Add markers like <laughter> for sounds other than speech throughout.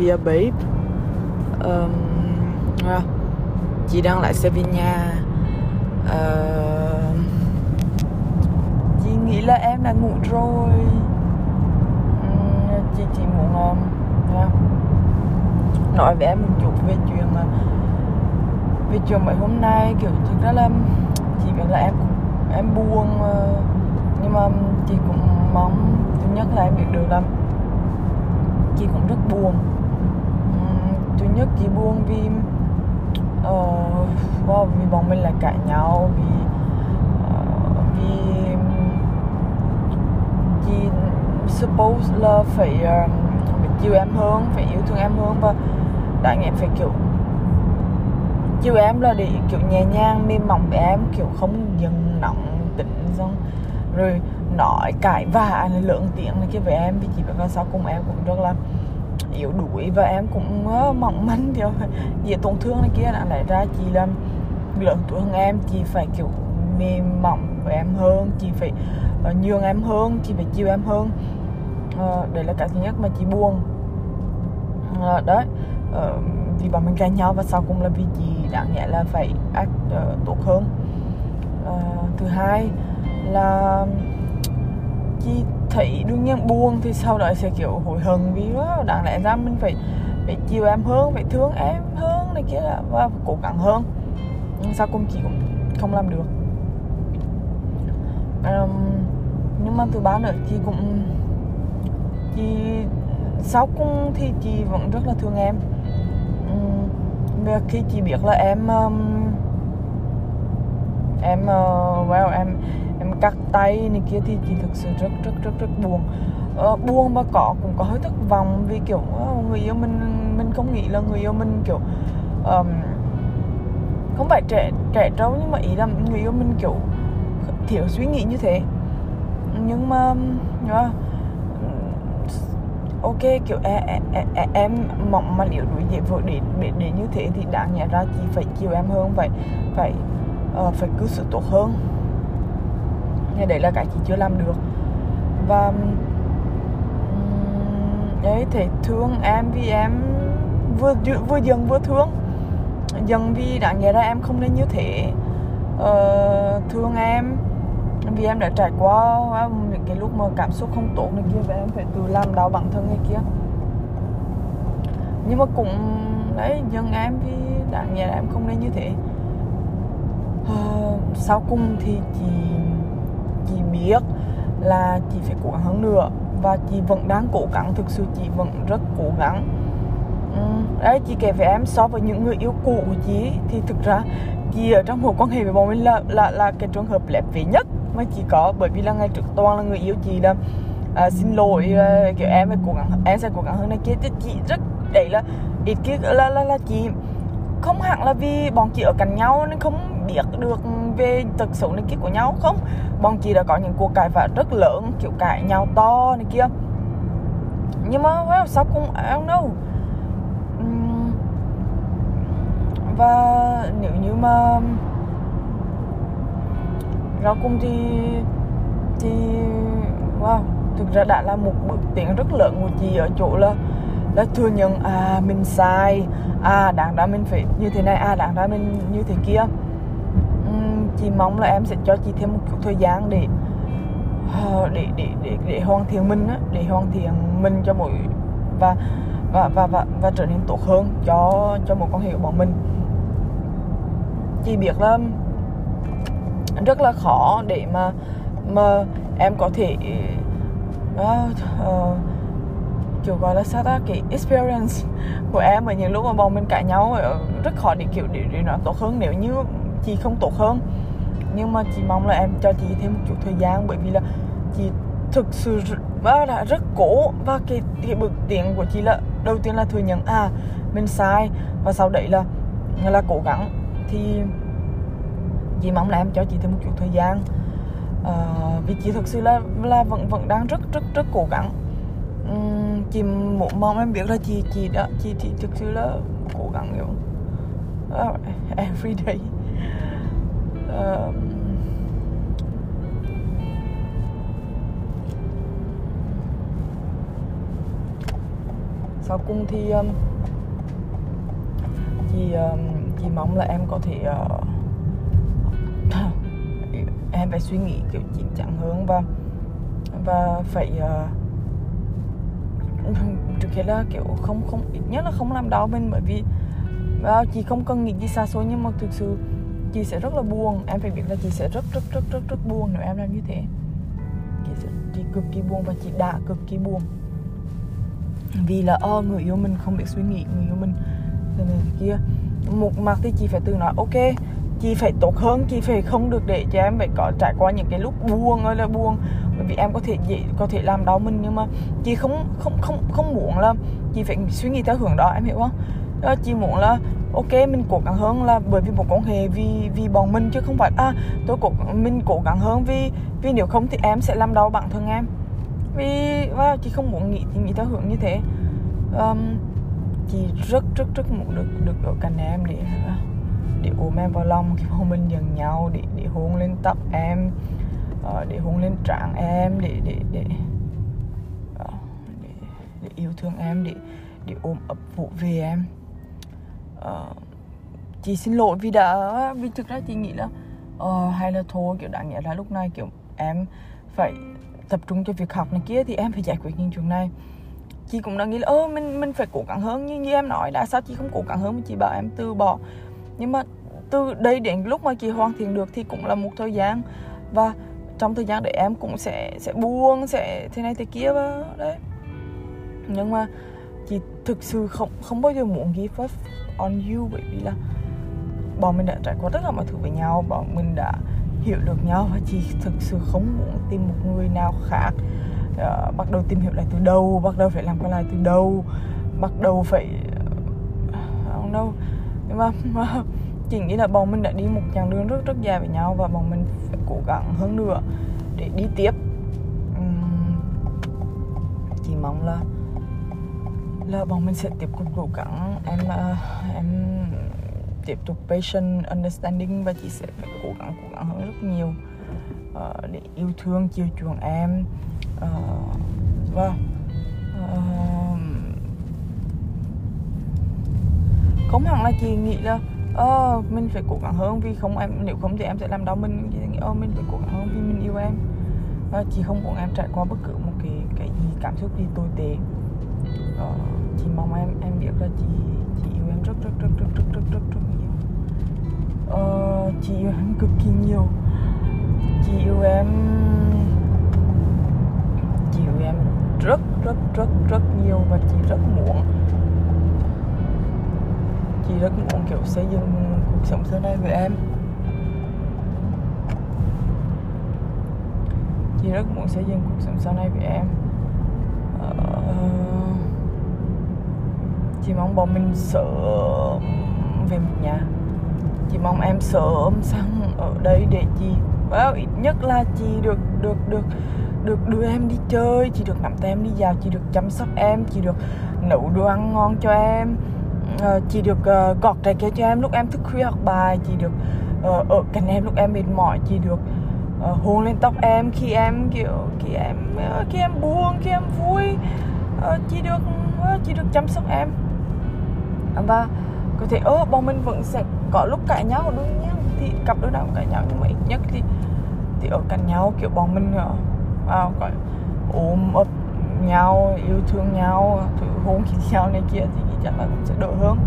dear babe um, à, chị đang lại Sevilla uh, ờ, chị nghĩ là em đã ngủ rồi. Um, chị chỉ muốn ngon yeah. nói với em một chút về chuyện à, về chuyện mấy hôm nay. Kiểu thực ra là chị biết là em em buồn ờ, nhưng mà chị cũng mong thứ nhất là em biết được là chị cũng rất buồn nhất chị buồn vì uh, wow, vì bọn mình là cãi nhau vì uh, vì chị suppose là phải uh, chiều em hơn phải yêu thương em hơn và đại em phải kiểu chiều em là để kiểu nhẹ nhàng mềm mỏng với em kiểu không dần nóng tính xong rồi nói cãi vã này lượng tiếng này kia với em vì chị biết là sao cùng em cũng rất là yếu đuối và em cũng ờ, mỏng manh kiểu <laughs> dễ tổn thương này kia đã lại ra. Chị là lớn tuổi hơn em chị phải kiểu mềm mỏng với em hơn chị phải ờ, nhường em hơn chị phải chiều em hơn. À, đấy là cái thứ nhất mà chị buồn. À, đấy à, vì bọn mình cãi nhau và sau cùng là vì chị đáng nhẽ là phải act uh, tốt hơn. À, thứ hai là chị thấy đương nhiên buồn thì sau đó sẽ kiểu hối hận vì đó đáng lẽ ra mình phải phải chiều em hơn phải thương em hơn này kia là và cố gắng hơn. Nhưng sao cùng chị cũng không làm được. Um, nhưng mà thứ ba nữa chị cũng chị sau cùng thì chị vẫn rất là thương em. Um, khi chị biết là em um, em uh, well em em cắt tay này kia thì chị thực sự rất rất rất rất buồn. Uh, buồn và có cũng có hơi thất vọng vì kiểu uh, người yêu mình mình không nghĩ là người yêu mình kiểu um, không phải trẻ trẻ trâu nhưng mà ý là người yêu mình kiểu thiếu suy nghĩ như thế. Nhưng mà uh, ok kiểu e, e, e, em, em, em mỏng mà yếu đuối dễ vội để, để để như thế thì đáng nhẽ ra chị phải chiều em hơn phải phải uh, phải cư xử tốt hơn. Thì đấy là cái chị chưa làm được. Và đấy thì thương em vì em vừa vừa dần vừa thương. Dần vì đáng nhẽ ra em không nên như thế. Ờ, thương em vì em đã trải qua những cái lúc mà cảm xúc không tốt này kia và em phải tự làm đau bản thân này kia. Nhưng mà cũng đấy dần em vì đáng nhẽ là em không nên như thế uh, sau cùng thì chị chị biết là chị phải cố gắng hơn nữa và chị vẫn đang cố gắng thực sự chị vẫn rất cố gắng. Ừ, đấy chị kể với em so với những người yêu cũ của chị thì thực ra chị ở trong mối quan hệ với bọn mình là là là cái trường hợp lép vế nhất mà chị có bởi vì là ngày trước toàn là người yêu chị là à, xin lỗi à, kiểu em phải cố gắng em sẽ cố gắng hơn này kia chị rất đấy là ít kia là là là chị không hẳn là vì bọn chị ở cạnh nhau nên không biết được về thực sự này kia của nhau không? Bọn chị đã có những cuộc cãi vã rất lớn kiểu cãi nhau to này kia. Nhưng mà well, sao cũng I don't know. Và nếu như mà rau cung thì thì wow thực ra đã là một bước tiến rất lớn của chị ở chỗ là là thừa nhận à mình sai à đáng ra mình phải như thế này à đáng ra mình như thế kia chị mong là em sẽ cho chị thêm một chút thời gian để ờ, để để để để hoàn thiện mình á để hoàn thiện mình cho mỗi và và và và và trở nên tốt hơn cho cho một con hiệu của bọn mình. Chị biết là rất là khó để mà mà em có thể uh, uh, kiểu gọi là sao ta cái experience của em ở những lúc mà bọn mình cãi nhau rất khó để kiểu để, để nó tốt hơn nếu như chị không tốt hơn nhưng mà chị mong là em cho chị thêm một chút thời gian bởi vì là chị thực sự và đã rất cố. Và cái cái bước tiến của chị là đầu tiên là thừa nhận à mình sai. Và sau đấy là là cố gắng. Thì chị mong là em cho chị thêm một chút thời gian. À, vì chị thực sự là là vẫn vẫn đang rất rất rất cố gắng. Uhm, chị muốn mong em biết là chị chị đã chị chị thực sự là cố gắng nhiều. Uh, every day sau cùng thì um, chị um, chị mong là em có thể uh, <coughs> em phải suy nghĩ kiểu chín chắn hơn và và phải uh, <coughs> trước hết là kiểu không không ít nhất là không làm đau mình bởi vì uh, chị không cần nghĩ gì xa xôi nhưng mà thực sự chị sẽ rất là buồn. Em phải biết là chị sẽ rất rất rất rất rất buồn nếu em làm như thế. Chị sẽ chị cực kỳ buồn và chị đã cực kỳ buồn. Vì là oh, người yêu mình không biết suy nghĩ người yêu mình thế này thế kia. Một mặt thì chị phải tự nói ok chị phải tốt hơn chị phải không được để cho em phải có trải qua những cái lúc buồn ơi là buồn. Bởi vì em có thể dễ có thể làm đau mình nhưng mà chị không không không không muốn là chị phải suy nghĩ theo hướng đó em hiểu không? Đó, chị muốn là ok mình cố gắng hơn là bởi vì một quan hệ vì vì bọn mình chứ không phải à tôi cố mình cố gắng hơn vì vì nếu không thì em sẽ làm đau bản thân em. Vì wow, chị không muốn nghĩ thì nghĩ theo hướng như thế. Um, chị rất rất rất muốn được được ở cạnh em để để ôm em vào lòng khi mà mình giận nhau để để hôn lên tóc em ờ, để hôn lên trán em để để để, ờ, để để yêu thương em để để ôm ấp vụ về em uh, chị xin lỗi vì đã vì thực ra chị nghĩ là uh, hay là thôi kiểu đáng nghĩa là lúc này kiểu em phải tập trung cho việc học này kia thì em phải giải quyết những chuyện này. Chị cũng đã nghĩ là ơ mình mình phải cố gắng hơn. Như, như em nói đã sao chị không cố gắng hơn mà chị bảo em từ bỏ. Nhưng mà từ đây đến lúc mà chị hoàn thiện được thì cũng là một thời gian. Và trong thời gian để em cũng sẽ sẽ buông sẽ thế này thế kia và đấy. Nhưng mà chị thực sự không không bao giờ muốn give up on you bởi vì là bọn mình đã trải qua tất cả mọi thứ với nhau bọn mình đã hiểu được nhau và chị thực sự không muốn tìm một người nào khác uh, bắt đầu tìm hiểu lại từ đầu bắt đầu phải làm cái lại từ đầu bắt đầu phải ờ, không đâu nhưng mà, mà chỉ nghĩ là bọn mình đã đi một chặng đường rất rất dài với nhau và bọn mình phải cố gắng hơn nữa để đi tiếp. Um, chị mong là là bọn mình sẽ tiếp tục cố gắng. Em uh, em tiếp tục patient understanding và chị sẽ phải cố gắng cố gắng hơn rất nhiều. Uh, để yêu thương chiều chuộng em. Uh, và uh, không hẳn là chị nghĩ là ờ mình phải cố gắng hơn vì không em nếu không thì em sẽ làm đau mình. Chị nghĩ ờ mình phải cố gắng hơn vì mình yêu em. Và chị không muốn em trải qua bất cứ một cái cái gì cảm xúc gì tồi tệ ờ, chị mong em em biết là chị chị yêu em rất rất rất rất rất rất rất rất nhiều. Ờ, chị yêu em cực kỳ nhiều. Chị yêu em chị yêu em rất rất rất rất nhiều và chị rất muốn chị rất muốn kiểu xây dựng cuộc sống sau này với em. Chị rất muốn xây dựng cuộc sống sau này với em uh, chị mong bọn mình sớm về một nhà. Chị mong em sớm sang ở đây để chị well, ít nhất là chị được được được được đưa em đi chơi. Chị được nắm tay em đi vào chị được chăm sóc em chị được nấu đồ ăn ngon cho em. Uh, chị được uh, gọt trái cây cho em lúc em thức khuya học bài chị được uh, ở cạnh em lúc em mệt mỏi chị được Ờ, uh, hôn lên tóc em khi em kiểu khi em uh, khi em buồn khi em vui uh, được uh, được chăm sóc em. Và có thể ơ bọn mình vẫn sẽ có lúc cãi nhau đương nhiên thì cặp đôi nào cũng cãi nhau nhưng mà ít nhất thì thì ở cạnh nhau kiểu bọn mình uh, gọi ôm ấp nhau yêu thương nhau thử hôn khi nhau này kia thì chắc là cũng sẽ đỡ hơn.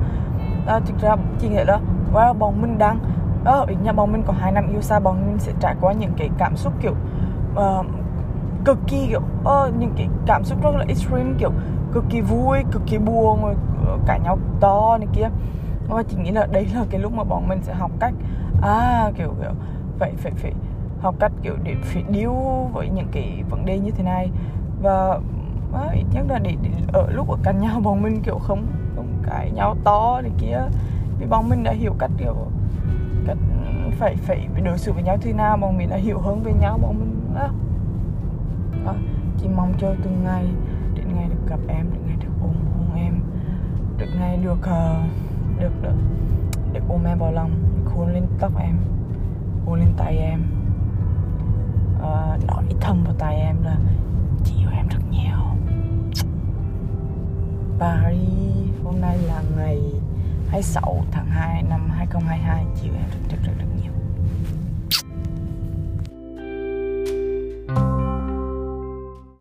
À, thực ra chỉ nghĩ là wow, bọn mình đang Ờ, đó, ít nhất bọn mình có hai năm yêu xa bọn mình sẽ trải qua những cái cảm xúc kiểu uh, cực kỳ kiểu uh, những cái cảm xúc rất là extreme kiểu cực kỳ vui cực kỳ buồn rồi cả cãi nhau to này kia. Và chị nghĩ là đấy là cái lúc mà bọn mình sẽ học cách à kiểu kiểu phải phải phải học cách kiểu để phải điêu với những cái vấn đề như thế này. Và à, ít nhất là để, để ở lúc ở cạnh nhau <laughs> bọn mình kiểu không không cãi nhau to này kia. Vì bọn mình đã hiểu cách kiểu cách ừ, phải phải đối xử với nhau thế nào bọn mình đã hiểu hơn về nhau bọn mình đó. đó chỉ mong cho từng ngày đến ngày được gặp em đến ngày được ôm hôn em được ngày được uh, được được được ôm em vào lòng được hôn lên tóc em hôn lên tay em uh, nói thầm vào tay em là chị yêu em rất nhiều Paris Hôm nay là ngày 26 tháng 2 năm 2022 chịu em rất rất rất rất nhiều.